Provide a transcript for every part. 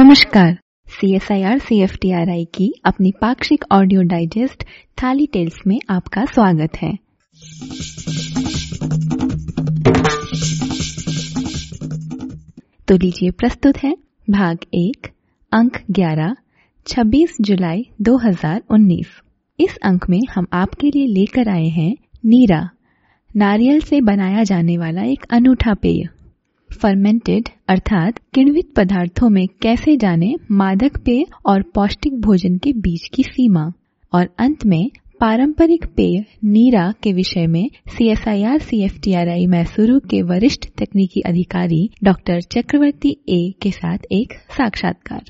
नमस्कार। C S I R C F T R I की अपनी पाक्षिक ऑडियो डाइजेस्ट थाली टेल्स में आपका स्वागत है। तो लीजिए प्रस्तुत है भाग एक, अंक ग्यारह, छब्बीस जुलाई 2019 इस अंक में हम आपके लिए लेकर आए हैं नीरा। नारियल से बनाया जाने वाला एक अनूठा पेय। फर्मेंटेड, अर्थात किण्वित पदार्थों में कैसे जाने मादक पेय और पौष्टिक भोजन के बीच की सीमा। और अंत में, पारंपरिक पेय नीरा के विषय में C S I R C F T R I Mysuru के वरिष्ठ तकनीकी अधिकारी डॉक्टर चक्रवर्ती ए के साथ एक साक्षात्कार।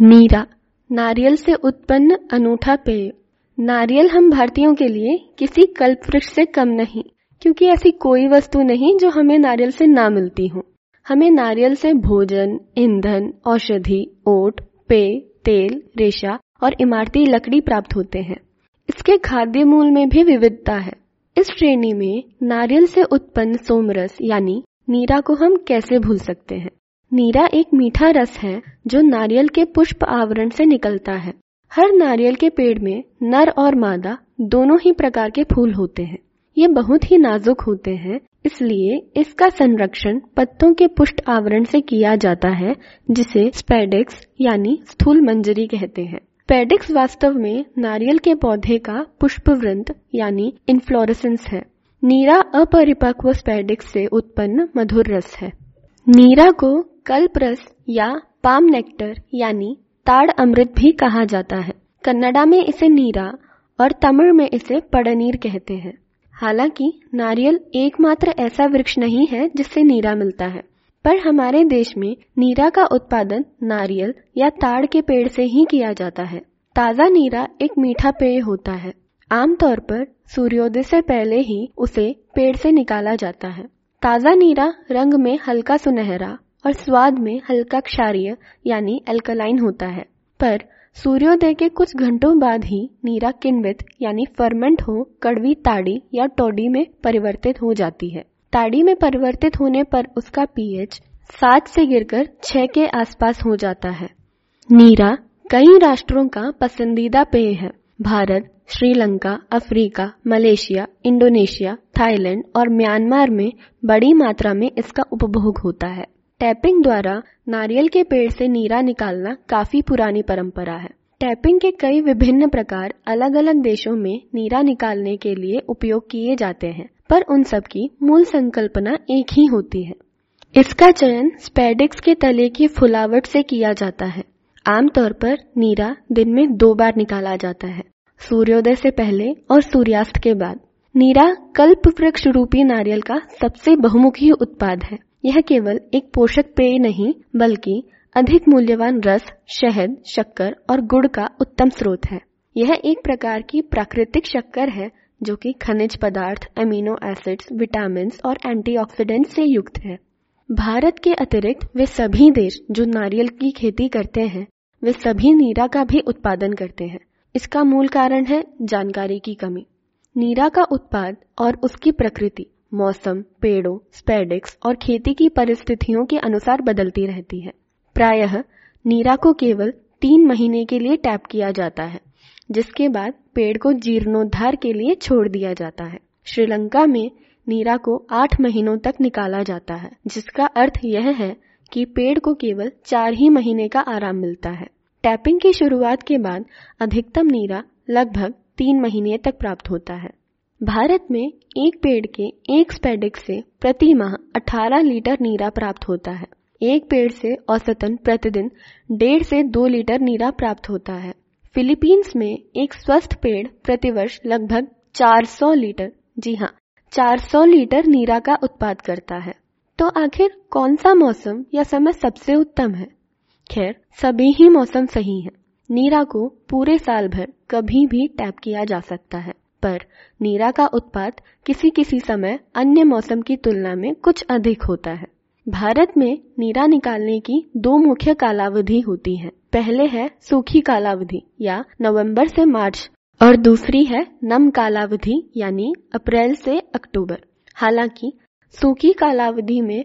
नीरा, नारियल से उत्पन्न अनूठा पेय। नारियल हम भारतीयों के लिए किसी कल्प वृक्ष से कम नहीं, क्योंकि ऐसी कोई वस्तु नहीं जो हमें नारियल से ना मिलती हो। हमें नारियल से भोजन, ईंधन, औषधि, ओट पेय तेल, रेशा और इमारती लकड़ी प्राप्त होते हैं। इसके खाद्य मूल में भी विविधता है। इस श्रेणी में नारियल से उत्पन्न सोमरस यानी नीरा को हम कैसे भूल सकते हैं? नीरा एक मीठा रस है जो नारियल के पुष्प आवरण से निकलता है। हर नारियल के पेड़ में नर और मादा दोनों ही प्रकार के फूल होते हैं। ये बहुत ही नाजुक होते हैं, इसलिए इसका संरक्षण पत्तों के पुष्ट आवरण से किया जाता है, जिसे स्पेडिक्स यानी स्थूल मंजरी कहते हैं। स्पेडिक्स वास्तव में नारियल के पौधे का पुष्प वृंत यानी इन्फ्लोरेसेंस है। नीरा अपरिपक्व स्पेडिक्स से उत्पन्न मधुर रस है। नीरा को कल्प रस या पाम नेक्टर यानी ताड़ अमृत भी कहा जाता है। कन्नडा में इसे नीरा और तमिल में इसे पड़नीर कहते हैं। हालाँकि नारियल एकमात्र ऐसा वृक्ष नहीं है जिससे नीरा मिलता है। पर हमारे देश में नीरा का उत्पादन नारियल या ताड़ के पेड़ से ही किया जाता है। ताज़ा नीरा एक मीठा पेय होता है। आमतौर पर सूर्योदय से पहले ही उसे पेड़ से निकाला जाता है। ताज़ा नीरा रंग में हल्का सुनहरा और स्वाद में हल्का क्षारीय, यानी एल्कलाइन होता है। पर सूर्योदय के कुछ घंटों बाद ही नीरा किन्वित, यानी फर्मेंट हो, कड़वी ताड़ी या टोडी में परिवर्तित हो जाती है। ताड़ी में परिवर्तित होने पर उसका पीएच सात से गिरकर छह के आसपास हो जाता है। नीरा कई राष्ट्रों का पसंदीदा पेय है। Bharat, Sri Lanka, Africa, Malaysia, Indonesia, Thailand और म्यांमार में बड़ी मात्रा में इसका उपभोग होता है। टैपिंग द्वारा नारियल के पेड़ से नीरा निकालना काफ़ी पुरानी परंपरा है। टैपिंग के कई विभिन्न प्रकार अलग अलग देशों में नीरा निकालने के लिए उपयोग किए जाते हैं, पर उन सब की मूल संकल्पना एक ही होती है। इसका चयन स्पेडिक्स के तले की फुलावट से किया जाता है। आमतौर पर नीरा दिन में दो बार निकाला जाता है, सूर्योदय से पहले और सूर्यास्त के बाद। नीरा कल्प वृक्ष रूपी नारियल का सबसे बहुमुखी उत्पाद है। यह केवल एक पोषक पेय नहीं, बल्कि अधिक मूल्यवान रस, शहद, शक्कर और गुड़ का उत्तम स्रोत है। यह एक प्रकार की प्राकृतिक शक्कर है, जो कि खनिज पदार्थ अमीनो एसिड्स विटामिन और एंटीऑक्सीडेंट से युक्त है। भारत के अतिरिक्त वे सभी देश जो नारियल की खेती करते हैं, वे सभी नीरा का भी उत्पादन करते हैं। इसका मूल कारण है जानकारी की कमी। नीरा का उत्पाद और उसकी प्रकृति। मौसम, पेड़ों, स्पेडिक्स और खेती की परिस्थितियों के अनुसार बदलती रहती है। प्रायः नीरा को केवल तीन महीने के लिए टैप किया जाता है, जिसके बाद पेड़ को जीर्णोद्धार के लिए छोड़ दिया जाता है। श्रीलंका में नीरा को आठ महीनों तक निकाला जाता है, जिसका अर्थ यह है कि पेड़ को केवल चार ही महीने का आराम मिलता है। टैपिंग की शुरुआत के बाद अधिकतम नीरा लगभग तीन महीने तक प्राप्त होता है। भारत में एक पेड़ के एक स्पेडिक से प्रति माह 18 लीटर नीरा प्राप्त होता है। एक पेड़ से औसतन प्रतिदिन डेढ़ से दो लीटर नीरा प्राप्त होता है। फिलीपींस में एक स्वस्थ पेड़ प्रतिवर्ष लगभग 400 लीटर, जी हाँ 400 लीटर नीरा का उत्पाद करता है। तो आखिर कौन सा मौसम या समय सबसे उत्तम है? खैर, सभी ही मौसम सही है। नीरा को पूरे साल भर कभी भी टैप किया जा सकता है। पर नीरा का उत्पाद किसी किसी समय अन्य मौसम की तुलना में कुछ अधिक होता है। भारत में नीरा निकालने की दो मुख्य कालावधि होती है। पहले है सूखी कालावधि या नवंबर से मार्च और दूसरी है नम कालावधि यानी अप्रैल से अक्टूबर। हालाँकि सूखी कालावधि में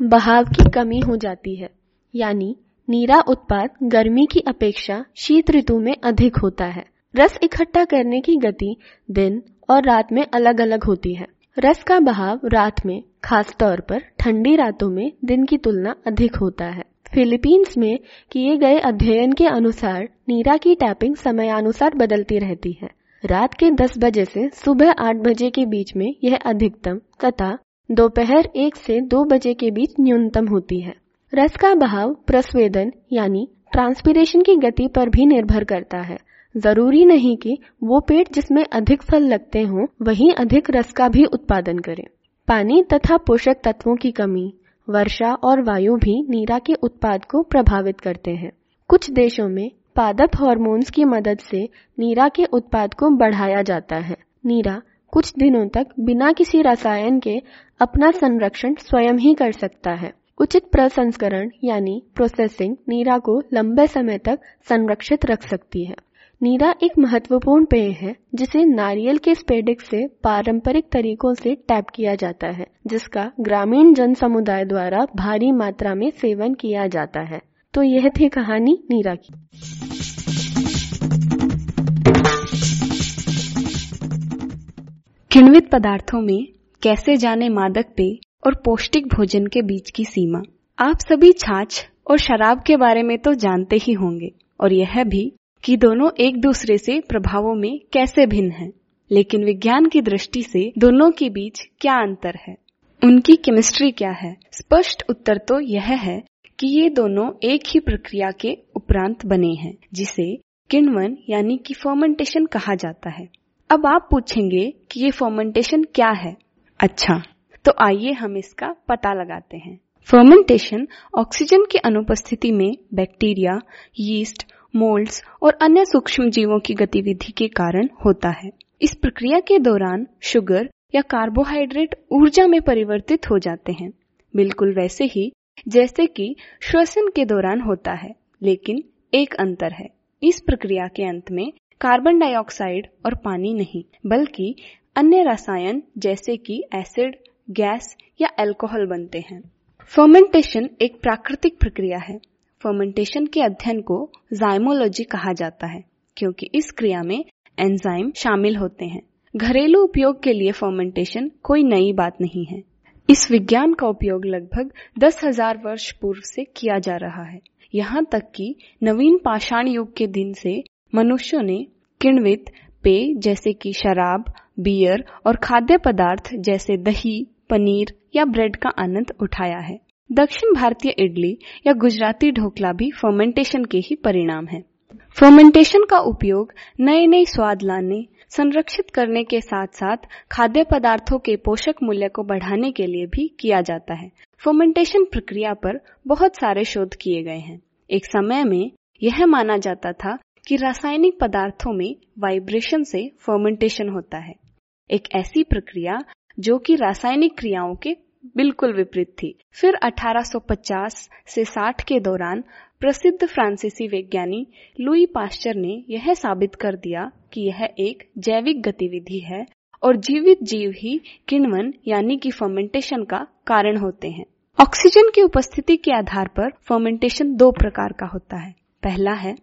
बहाव की कमी हो जाती है, यानी नीरा उत्पाद गर्मी की अपेक्षा शीत ऋतु में अधिक होता है। रस इकट्ठा करने की गति दिन और रात में अलग अलग होती है। रस का बहाव रात में खास तौर पर ठंडी रातों में, दिन की तुलना अधिक होता है। फिलीपींस में किए गए अध्ययन के अनुसार नीरा की टैपिंग समयानुसार बदलती रहती है। रात के 10 बजे से सुबह 8 बजे के बीच में यह अधिकतम तथा दोपहर एक से दो बजे के बीच न्यूनतम होती है। रस का बहाव प्रस्वेदन यानी ट्रांसपीरेशन की गति पर भी निर्भर करता है। ज़रूरी नहीं कि वो पेड़ जिसमें अधिक फल लगते हों, वही अधिक रस का भी उत्पादन करे। पानी तथा पोषक तत्वों की कमी, वर्षा और वायु भी नीरा के उत्पाद को प्रभावित करते हैं। कुछ देशों में पादप हार्मोन्स की मदद से नीरा के उत्पाद को बढ़ाया जाता है। नीरा कुछ दिनों तक बिना किसी रसायन के अपना संरक्षण स्वयं ही कर सकता है। उचित प्रसंस्करण यानी प्रोसेसिंग नीरा को लंबे समय तक संरक्षित रख सकती है। नीरा एक महत्वपूर्ण पेय है, जिसे नारियल के स्पेडिक से पारंपरिक तरीकों से टैप किया जाता है, जिसका ग्रामीण जन समुदाय द्वारा भारी मात्रा में सेवन किया जाता है। तो यह थी कहानी नीरा की। किण्वित पदार्थों में कैसे जाने मादक पेय और पौष्टिक भोजन के बीच की सीमा? आप सभी छाछ और शराब के बारे में तो जानते ही होंगे, और यह भी कि दोनों एक दूसरे से प्रभावों में कैसे भिन्न हैं, लेकिन विज्ञान की दृष्टि से दोनों के बीच क्या अंतर है? उनकी केमिस्ट्री क्या है? स्पष्ट उत्तर तो यह है कि ये दोनों एक ही प्रक्रिया के उपरांत बने हैं, जिसे किण्वन यानी कि फर्मेंटेशन कहा जाता है। अब आप पूछेंगे कि ये फर्मेंटेशन क्या है? अच्छा तो आइए हम इसका पता लगाते हैं। फर्मेंटेशन ऑक्सीजन की अनुपस्थिति में बैक्टीरिया यीस्ट मोल्ड्स और अन्य सूक्ष्म जीवों की गतिविधि के कारण होता है। इस प्रक्रिया के दौरान शुगर या कार्बोहाइड्रेट ऊर्जा में परिवर्तित हो जाते हैं। बिल्कुल वैसे ही, जैसे कि श्वसन के दौरान होता है, लेकिन एक अंतर है। इस प्रक्रिया के अंत में कार्बन डाइऑक्साइड और पानी नहीं, बल्कि अन्य रसायन जैसे कि एसिड गैस या अल्कोहल बनते हैं। फर्मेंटेशन एक प्राकृतिक प्रक्रिया है। फर्मेंटेशन के अध्ययन को जाइमोलॉजी कहा जाता है, क्योंकि इस क्रिया में एंजाइम शामिल होते हैं। घरेलू उपयोग के लिए फर्मेंटेशन कोई नई बात नहीं है। इस विज्ञान का उपयोग लगभग दस हज़ार वर्ष पूर्व से किया जा रहा है। यहाँ तक कि नवीन पाषाण युग के दिन से मनुष्यों ने किण्वित, पेय जैसे कि शराब बियर और खाद्य पदार्थ जैसे दही, पनीर या ब्रेड का आनंद उठाया है। दक्षिण भारतीय इडली या गुजराती ढोकला भी फर्मेंटेशन के ही परिणाम है। फर्मेंटेशन का उपयोग नए नए स्वाद लाने, संरक्षित करने के साथ साथ खाद्य पदार्थों के पोषक मूल्य को बढ़ाने के लिए भी किया जाता है। फर्मेंटेशन प्रक्रिया पर बहुत सारे शोध किए गए हैं। एक समय में यह माना जाता था कि रासायनिक पदार्थों में वाइब्रेशन से फर्मेंटेशन होता है। एक ऐसी प्रक्रिया जो कि रासायनिक क्रियाओं के बिल्कुल विपरीत थी। फिर 1850 से 60 के दौरान प्रसिद्ध फ्रांसीसी वैज्ञानिक लुई पास्चर ने यह साबित कर दिया कि यह एक जैविक गतिविधि है और जीवित जीव ही किण्वन यानी कि फर्मेंटेशन का कारण होते हैं। ऑक्सीजन की उपस्थिति के आधार पर फर्मेंटेशन दो प्रकार का होता है। पहला है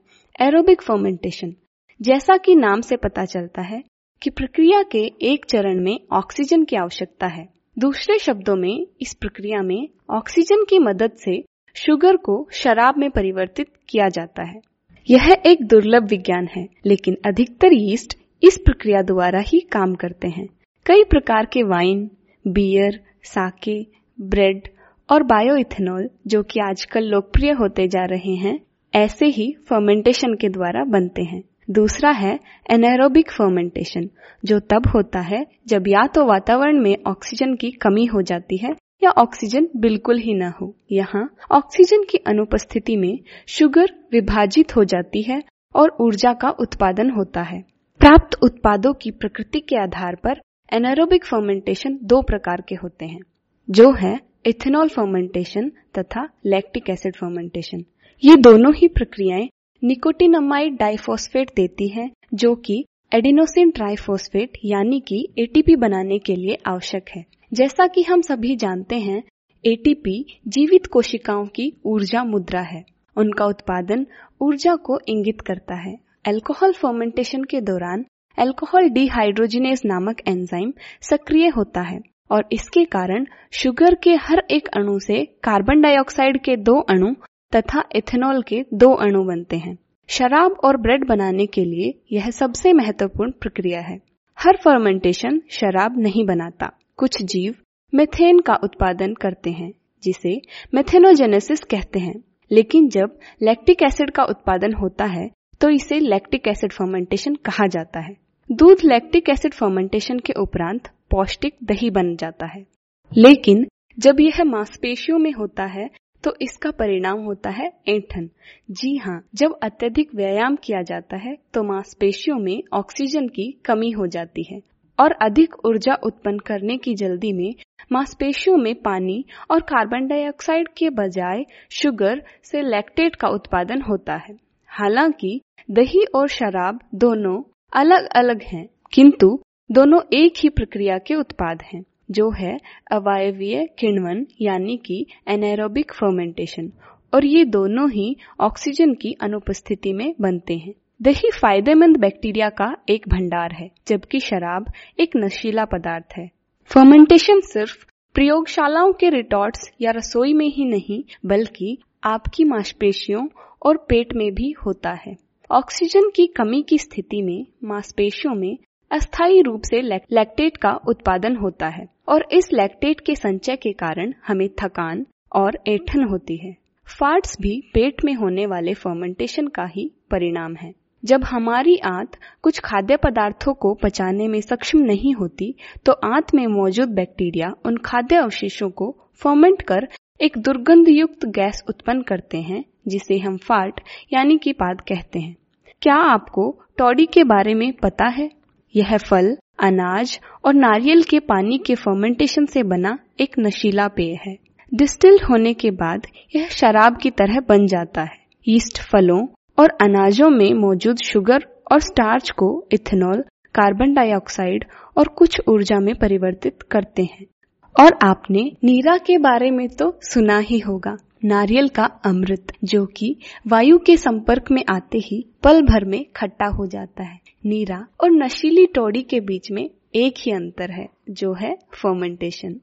एरोबिक फर्मेंटेशन जैसा कि नाम से पता चलता है कि प्रक्रिया के एक चरण में ऑक्सीजन की आवश्यकता है। दूसरे शब्दों में, इस प्रक्रिया में ऑक्सीजन की मदद से शुगर को शराब में परिवर्तित किया जाता है। यह एक दुर्लभ विज्ञान है, लेकिन अधिकतर यीस्ट इस प्रक्रिया द्वारा ही काम करते हैं। कई प्रकार के वाइन बियर साके ब्रेड और बायोइथेनॉल जो कि आजकल लोकप्रिय होते जा रहे हैं, ऐसे ही फर्मेंटेशन के द्वारा बनते हैं। दूसरा है एनारोबिक फर्मेंटेशन जो तब होता है जब या तो वातावरण में ऑक्सीजन की कमी हो जाती है या ऑक्सीजन बिल्कुल ही न हो। यहाँ ऑक्सीजन की अनुपस्थिति में शुगर विभाजित हो जाती है और ऊर्जा का उत्पादन होता है। प्राप्त उत्पादों की प्रकृति के आधार पर एनारोबिक फर्मेंटेशन दो प्रकार के होते हैं, जो है इथेनॉल फर्मेंटेशन तथा लैक्टिक एसिड फर्मेंटेशन ये दोनों ही प्रक्रियाएँ निकोटिनमाइड डाइफॉस्फेट देती है, जो कि एडिनोसिन ट्राइफॉस्फेट यानी कि एटीपी बनाने के लिए आवश्यक है। जैसा कि हम सभी जानते हैं एटीपी जीवित कोशिकाओं की ऊर्जा मुद्रा है। उनका उत्पादन ऊर्जा को इंगित करता है। अल्कोहल फर्मेंटेशन के दौरान अल्कोहल डिहाइड्रोजिनेस नामक एंजाइम सक्रिय होता है और इसके कारण शुगर के हर एक अणु से कार्बन डाइऑक्साइड के दो अणु तथा इथेनॉल के दो अणु बनते हैं। शराब और ब्रेड बनाने के लिए यह सबसे महत्वपूर्ण प्रक्रिया है। हर फर्मेंटेशन शराब नहीं बनाता। कुछ जीव मेथेन का उत्पादन करते हैं, जिसे मेथेनोजेनेसिस कहते हैं। लेकिन जब लैक्टिक एसिड का उत्पादन होता है तो इसे लैक्टिक एसिड फर्मेंटेशन कहा जाता है। दूध लैक्टिक एसिड फर्मेंटेशन के उपरांत पौष्टिक दही बन जाता है। लेकिन जब यह मांसपेशियों में होता है तो इसका परिणाम होता है ऐठन। जी हाँ जब अत्यधिक व्यायाम किया जाता है तो मांसपेशियों में ऑक्सीजन की कमी हो जाती है और अधिक ऊर्जा उत्पन्न करने की जल्दी में मांसपेशियों में पानी और कार्बन डाइऑक्साइड के बजाय शुगर से लैक्टेट का उत्पादन होता है। हालाँकि, दही और शराब दोनों अलग अलग हैं, किंतु दोनों एक ही प्रक्रिया के उत्पाद हैं। जो है अवायवीय किण्वन यानी कि एनारोबिक फर्मेंटेशन और ये दोनों ही ऑक्सीजन की अनुपस्थिति में बनते हैं। दही फ़ायदेमंद बैक्टीरिया का एक भंडार है, जबकि शराब एक नशीला पदार्थ है। फर्मेंटेशन सिर्फ़ प्रयोगशालाओं के रिटॉर्ट्स या रसोई में ही नहीं, बल्कि आपकी मांसपेशियों और पेट में भी होता है। ऑक्सीजन की कमी की स्थिति में मांसपेशियों में अस्थायी रूप से लैक्टेट का उत्पादन होता है। और इस लैक्टेट के संचय के कारण हमें थकान और ऐठन होती है। फार्ट्स भी पेट में होने वाले फर्मेंटेशन का ही परिणाम है। जब हमारी आंत कुछ खाद्य पदार्थों को पचाने में सक्षम नहीं होती तो आंत में मौजूद बैक्टीरिया उन खाद्य अवशेषों को फर्मेंट कर एक दुर्गंध युक्त गैस उत्पन्न करते हैं, जिसे हम फार्ट यानी कि पाद कहते हैं। क्या आपको टॉडी के बारे में पता है? यह फल, अनाज और नारियल के पानी के फर्मेंटेशन से बना एक नशीला पेय है। डिस्टिल्ड होने के बाद यह शराब की तरह बन जाता है। ईस्ट फलों और अनाजों में मौजूद शुगर और स्टार्च को इथेनॉल कार्बन डाइऑक्साइड और कुछ ऊर्जा में परिवर्तित करते हैं। और आपने नीरा के बारे में तो सुना ही होगा। नारियल का अमृत, जो कि वायु के संपर्क में आते ही पल भर में खट्टा हो जाता है। नीरा और नशीली टोड़ी के बीच में एक ही अंतर है, जो है फर्मेंटेशन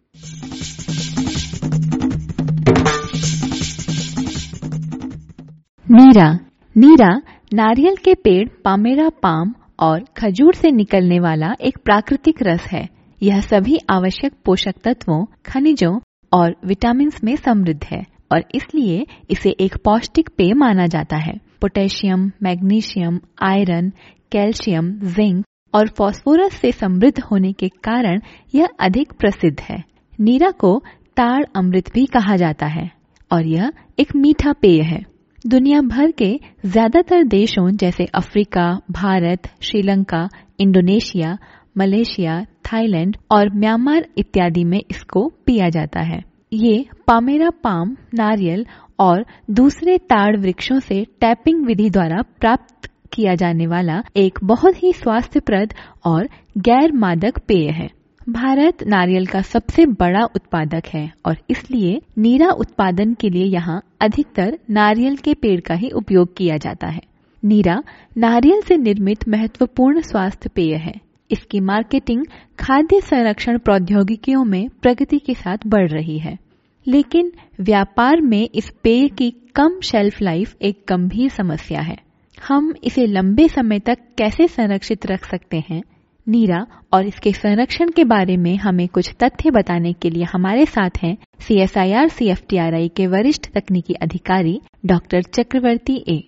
नीरा नीरा नारियल के पेड़, पामेरा पाम और खजूर से निकलने वाला एक प्राकृतिक रस है। यह सभी आवश्यक पोषक तत्वों, खनिजों और विटामिन में समृद्ध है और इसलिए इसे एक पौष्टिक पेय माना जाता है। Potassium, magnesium, iron, calcium, zinc और फास्फोरस से समृद्ध होने के कारण यह अधिक प्रसिद्ध है। नीरा को ताड़ अमृत भी कहा जाता है और यह एक मीठा पेय है। दुनिया भर के ज़्यादातर देशों जैसे Africa, Bharat, Sri Lanka, Indonesia, Malaysia, Thailand और म्यांमार इत्यादि में इसको पिया जाता है। ये पामेरा पाम, नारियल और दूसरे ताड़ वृक्षों से टैपिंग विधि द्वारा प्राप्त किया जाने वाला एक बहुत ही स्वास्थ्यप्रद और गैर मादक पेय है। भारत नारियल का सबसे बड़ा उत्पादक है और इसलिए नीरा उत्पादन के लिए यहाँ अधिकतर नारियल के पेड़ का ही उपयोग किया जाता है। नीरा नारियल से निर्मित महत्वपूर्ण स्वास्थ्य पेय है। इसकी मार्केटिंग खाद्य संरक्षण प्रौद्योगिकियों में प्रगति के साथ बढ़ रही है। लेकिन व्यापार में इस पेय की कम शेल्फ लाइफ एक गंभीर समस्या है। हम इसे लंबे समय तक कैसे संरक्षित रख सकते हैं? नीरा, और इसके संरक्षण के बारे में हमें कुछ तथ्य बताने के लिए हमारे साथ हैं C S I R C F T R I के वरिष्ठ तकनीकी अधिकारी डॉक्टर चक्रवर्ती ए।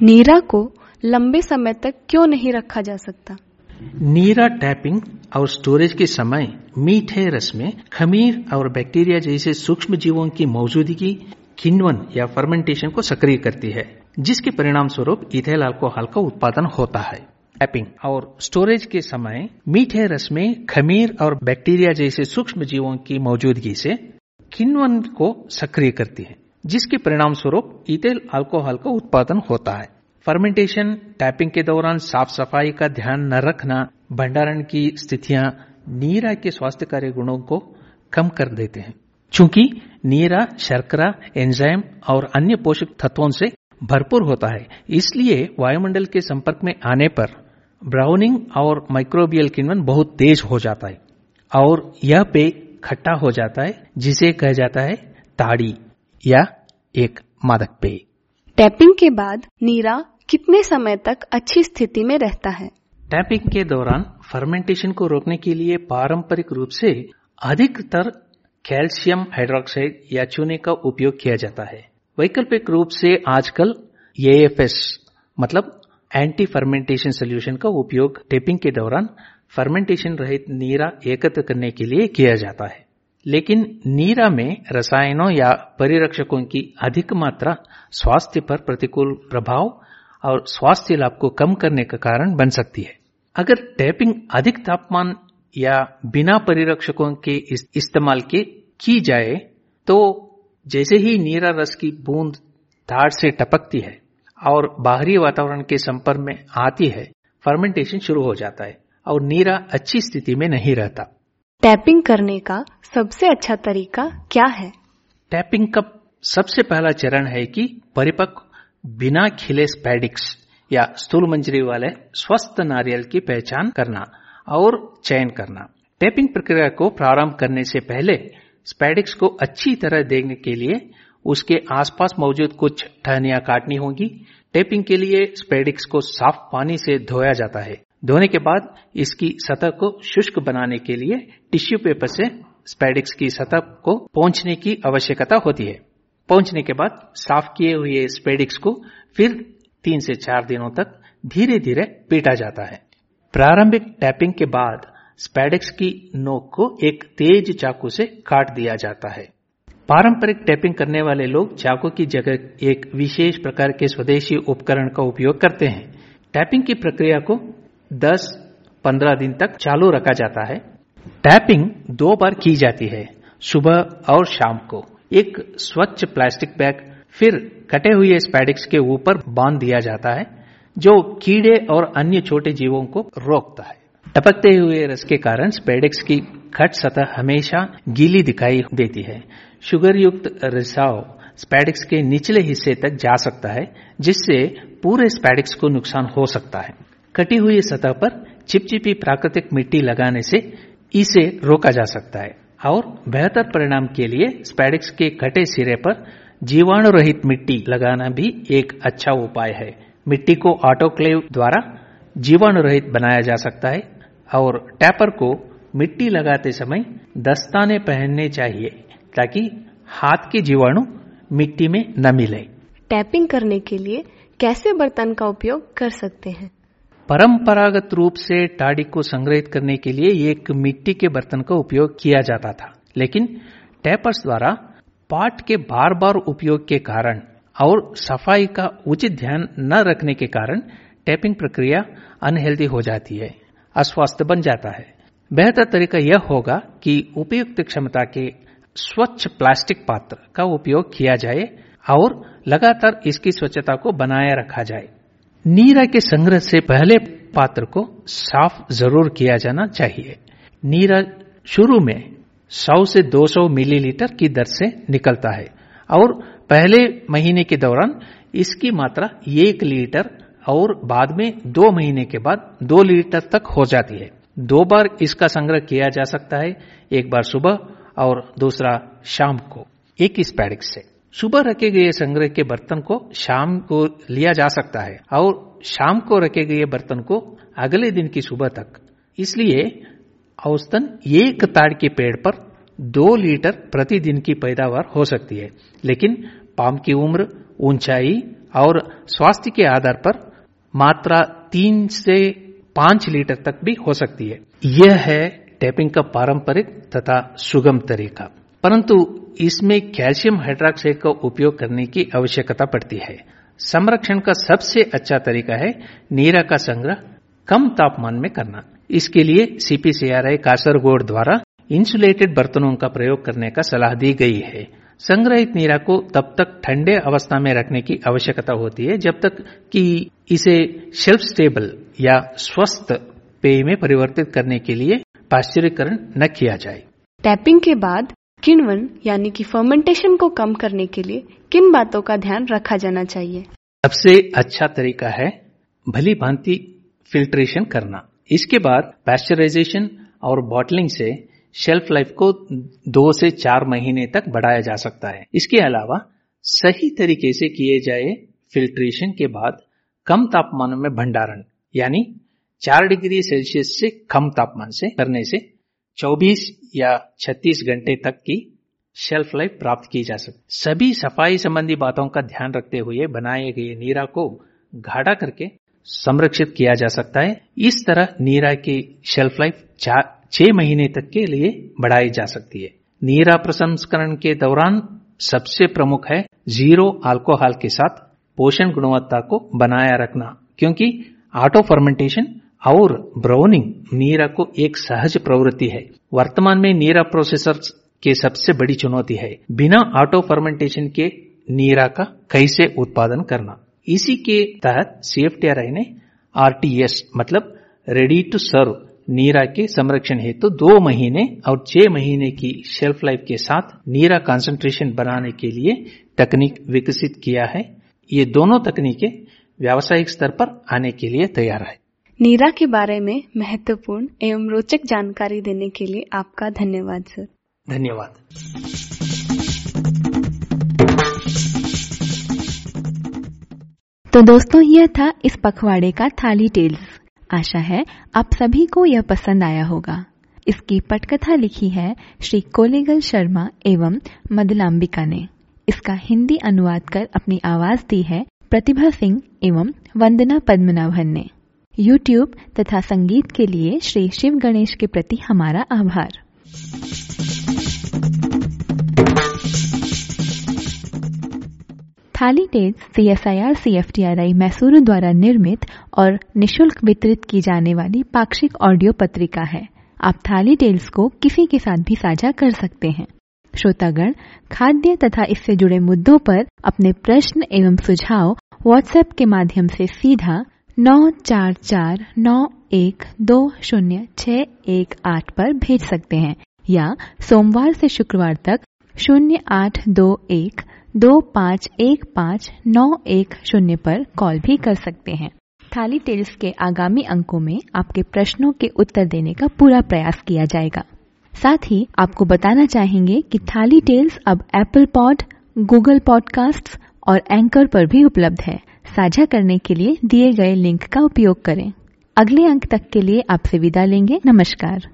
नीरा को लंबे समय तक क्यों नहीं रखा जा सकता? नीरा टैपिंग और स्टोरेज के समय मीठे रस में खमीर और बैक्टीरिया जैसे सूक्ष्म जीवों की मौजूदगी किण्वन या फर्मेंटेशन को सक्रिय करती है, जिसके परिणाम स्वरूप इथेल अल्कोहल का उत्पादन होता है। टैपिंग और स्टोरेज के समय मीठे रस में खमीर और बैक्टीरिया जैसे सूक्ष्म जीवों की मौजूदगी से किण्वन को सक्रिय करती है, जिसके परिणाम स्वरूप इथेल अल्कोहल का उत्पादन होता है। फर्मेंटेशन, टैपिंग के दौरान साफ़ सफ़ाई का ध्यान न रखना भंडारण की स्थितियाँ नीरा के स्वास्थ्य कार्य गुणों को कम कर देते हैं। चूँकि नीरा, शर्करा, एंजाइम और अन्य पोषक तत्वों से भरपूर होता है, इसलिए वायुमंडल के संपर्क में आने पर ब्राउनिंग और माइक्रोबियल किण्वन बहुत तेज हो जाता है और यह पेय खट्टा हो जाता है, जिसे कहा जाता है ताड़ी या एक मादक पेय टैपिंग के बाद नीरा कितने समय तक अच्छी स्थिति में रहता है? टैपिंग के दौरान फर्मेंटेशन को रोकने के लिए पारंपरिक रूप से अधिकतर कैल्शियम हाइड्रोक्साइड या चूने का उपयोग किया जाता है। वैकल्पिक रूप से आजकल एएफएस मतलब एंटी फर्मेंटेशन सोल्यूशन का उपयोग टेपिंग के दौरान फर्मेंटेशन रहित नीरा एकत्र करने के लिए किया जाता है। लेकिन नीरा में रसायनों या परिरक्षकों की अधिक मात्रा स्वास्थ्य पर प्रतिकूल प्रभाव और स्वास्थ्य लाभ को कम करने का कारण बन सकती है। अगर टैपिंग अधिक तापमान या बिना परिरक्षकों के इस्तेमाल के की जाए तो जैसे ही नीरा रस की बूंद तार से टपकती है और बाहरी वातावरण के संपर्क में आती है फर्मेंटेशन शुरू हो जाता है और नीरा अच्छी स्थिति में नहीं रहता। टैपिंग करने का सबसे अच्छा तरीका क्या है? टैपिंग का सबसे पहला चरण है कि परिपक्व बिना खिले स्पैडिक्स या स्थूल मंजरी वाले स्वस्थ नारियल की पहचान करना और चयन करना। टैपिंग प्रक्रिया को प्रारंभ करने से पहले स्पैडिक्स को अच्छी तरह देखने के लिए उसके आसपास मौजूद कुछ टहनियाँ काटनी होगी। टेपिंग के लिए स्पेडिक्स को साफ़ पानी से धोया जाता है। धोने के बाद इसकी सतह को शुष्क बनाने के लिए टिश्यू पेपर से स्पेडिक्स की सतह को पहुँचने की आवश्यकता होती है। पहुँचने के बाद साफ़ किए हुए स्पेडिक्स को फिर तीन से चार दिनों तक धीरे धीरे पीटा जाता है। प्रारंभिक टैपिंग के बाद स्पेडिक्स की नोक को एक तेज चाकू से काट दिया जाता है। पारंपरिक टैपिंग करने वाले लोग चाकू की जगह एक विशेष प्रकार के स्वदेशी उपकरण का उपयोग करते हैं। टैपिंग की प्रक्रिया को 10-15 दिन तक चालू रखा जाता है। टैपिंग दो बार की जाती है, सुबह और शाम को। एक स्वच्छ प्लास्टिक बैग, फिर कटे हुए स्पैडिक्स के ऊपर बाँध दिया जाता है, जो कीड़े और अन्य छोटे जीवों को रोकता है। टपकते हुए रस के कारण स्पेडिक्स की खट सतह हमेशा गीली दिखाई देती है। शुगर युक्त रिसाव स्पैडिक्स के निचले हिस्से तक जा सकता है, जिससे पूरे स्पैडिक्स को नुकसान हो सकता है। कटी हुई सतह पर चिपचिपी प्राकृतिक मिट्टी लगाने से इसे रोका जा सकता है। और बेहतर परिणाम के लिए स्पैडिक्स के कटे सिरे पर जीवाणु रहित मिट्टी लगाना भी एक अच्छा उपाय है। मिट्टी को ऑटोक्लेव द्वारा जीवाणु रहित बनाया जा सकता है और टैपर को मिट्टी लगाते समय दस्ताने पहनने चाहिए ताकि हाथ के जीवाणु मिट्टी में न मिले। टैपिंग करने के लिए कैसे बर्तन का उपयोग कर सकते हैं? परंपरागत रूप से टाड़ी को संग्रहित करने के लिए एक मिट्टी के बर्तन का उपयोग किया जाता था। लेकिन टैपर्स द्वारा पाट के बार बार उपयोग के कारण और सफ़ाई का उचित ध्यान न रखने के कारण टैपिंग प्रक्रिया अनहेल्दी हो जाती है, अस्वस्थ बन जाता है। बेहतर तरीका यह होगा कि उपयुक्त क्षमता के स्वच्छ प्लास्टिक पात्र का उपयोग किया जाए और लगातार इसकी स्वच्छता को बनाए रखा जाए। नीरा के संग्रह से पहले पात्र को साफ़ ज़रूर किया जाना चाहिए। नीरा शुरू में 100 से 200 मिलीलीटर की दर से निकलता है और पहले महीने के दौरान इसकी मात्रा एक लीटर और बाद में दो महीने के बाद दो लीटर तक हो जाती है। दो बार इसका संग्रह किया जा सकता है, एक बार सुबह और दूसरा शाम को, एक इस पैडिक से। सुबह रखे गए संग्रह के बर्तन को शाम को लिया जा सकता है और शाम को रखे गए बर्तन को अगले दिन की सुबह तक। इसलिए औसतन एक ताड़ के पेड़ पर दो लीटर प्रतिदिन की पैदावार हो सकती है। लेकिन पाम की उम्र, ऊंचाई और स्वास्थ्य के आधार पर मात्रा तीन से पाँच लीटर तक भी हो सकती है। यह है टैपिंग का पारंपरिक तथा सुगम तरीका। परंतु इसमें कैल्शियम हाइड्रोक्साइड का उपयोग करने की आवश्यकता पड़ती है। संरक्षण का सबसे अच्छा तरीका है नीरा का संग्रह कम तापमान में करना। इसके लिए सीपीसीआरआई कासरगोड द्वारा इंसुलेटेड बर्तनों का प्रयोग करने का सलाह दी गई है। संग्रहित नीरा को तब तक ठंडे अवस्था में रखने की आवश्यकता होती है जब तक कि इसे शेल्फ स्टेबल या स्वस्थ पेय में परिवर्तित करने के लिए पाश्चरीकरण न किया जाए। टैपिंग के बाद किण्वन, यानी कि फर्मेंटेशन को कम करने के लिए किन बातों का ध्यान रखा जाना चाहिए? सबसे अच्छा तरीका है भली भांति फिल्ट्रेशन करना। इसके बाद पैस्चराइजेशन और बॉटलिंग से शेल्फ लाइफ को दो से चार महीने तक बढ़ाया जा सकता है। इसके अलावा सही तरीके से किए जाए फिल्ट्रेशन के बाद कम तापमान में भंडारण, यानी चार डिग्री सेल्सियस से कम तापमान से करने से 24 या 36 घंटे तक की शेल्फ लाइफ प्राप्त की जा सकती सभी सफ़ाई संबंधी बातों का ध्यान रखते हुए बनाए गए नीरा को गाढ़ा करके संरक्षित किया जा सकता है। इस तरह नीरा की शेल्फ लाइफ छह महीने तक के लिए बढ़ाई जा सकती है। नीरा प्रसंस्करण के दौरान सबसे प्रमुख है ज़ीरो अल्कोहल के साथ पोषण गुणवत्ता को बनाया रखना, क्योंकि ऑटो फर्मेंटेशन और ब्राउनिंग नीरा को एक सहज प्रवृत्ति है। वर्तमान में नीरा प्रोसेसर के सबसे बड़ी चुनौती है। बिना ऑटो फर्मेंटेशन के नीरा का कैसे उत्पादन करना? इसी के तहत सीएफटीआरआई ने आरटीएस मतलब रेडी टू सर्व नीरा के संरक्षण हेतु तो दो महीने और छह महीने की शेल्फ लाइफ के साथ नीरा कंसंट्रेशन बनाने के लिए तकनीक विकसित किया है। ये दोनों तकनीकें व्यावसायिक स्तर पर आने के लिए तैयार है। नीरा के बारे में महत्वपूर्ण एवं रोचक जानकारी देने के लिए आपका धन्यवाद सर। धन्यवाद। तो दोस्तों यह था इस पखवाड़े का थाली टेल्स आशा है आप सभी को यह पसंद आया होगा। इसकी पटकथा लिखी है श्री कोलेगल शर्मा एवं मदलाम्बिका ने। इसका हिंदी अनुवाद कर अपनी आवाज़ दी है प्रतिभा सिंह एवं वंदना पद्मनाभन ने। यूट्यूब तथा संगीत के लिए श्री शिव गणेश के प्रति हमारा आभार। Thali Tales C S I R C F T R I Mysuru द्वारा निर्मित और निशुल्क वितरित की जाने वाली पाक्षिक ऑडियो पत्रिका है। आप थाली टेल्स को किसी के साथ भी साझा कर सकते हैं। श्रोतागण, खाद्य तथा इससे जुड़े मुद्दों पर अपने प्रश्न एवं सुझाव व्हाट्सएप के माध्यम से सीधा नौ चार चार नौ एक दो शून्य छ एक आठ पर भेज सकते हैं, या सोमवार से शुक्रवार तक शून्य आठ दो एक दो पाँच एक पाँच नौ एक शून्य पर कॉल भी कर सकते हैं। थाली टेल्स के आगामी अंकों में आपके प्रश्नों के उत्तर देने का पूरा प्रयास किया जाएगा। साथ ही आपको बताना चाहेंगे कि थाली टेल्स अब एप्पल पॉड गूगल पॉडकास्ट और एंकर पर भी उपलब्ध है। साझा करने के लिए दिए गए लिंक का उपयोग करें। अगले अंक तक के लिए आपसे विदा लेंगे। नमस्कार।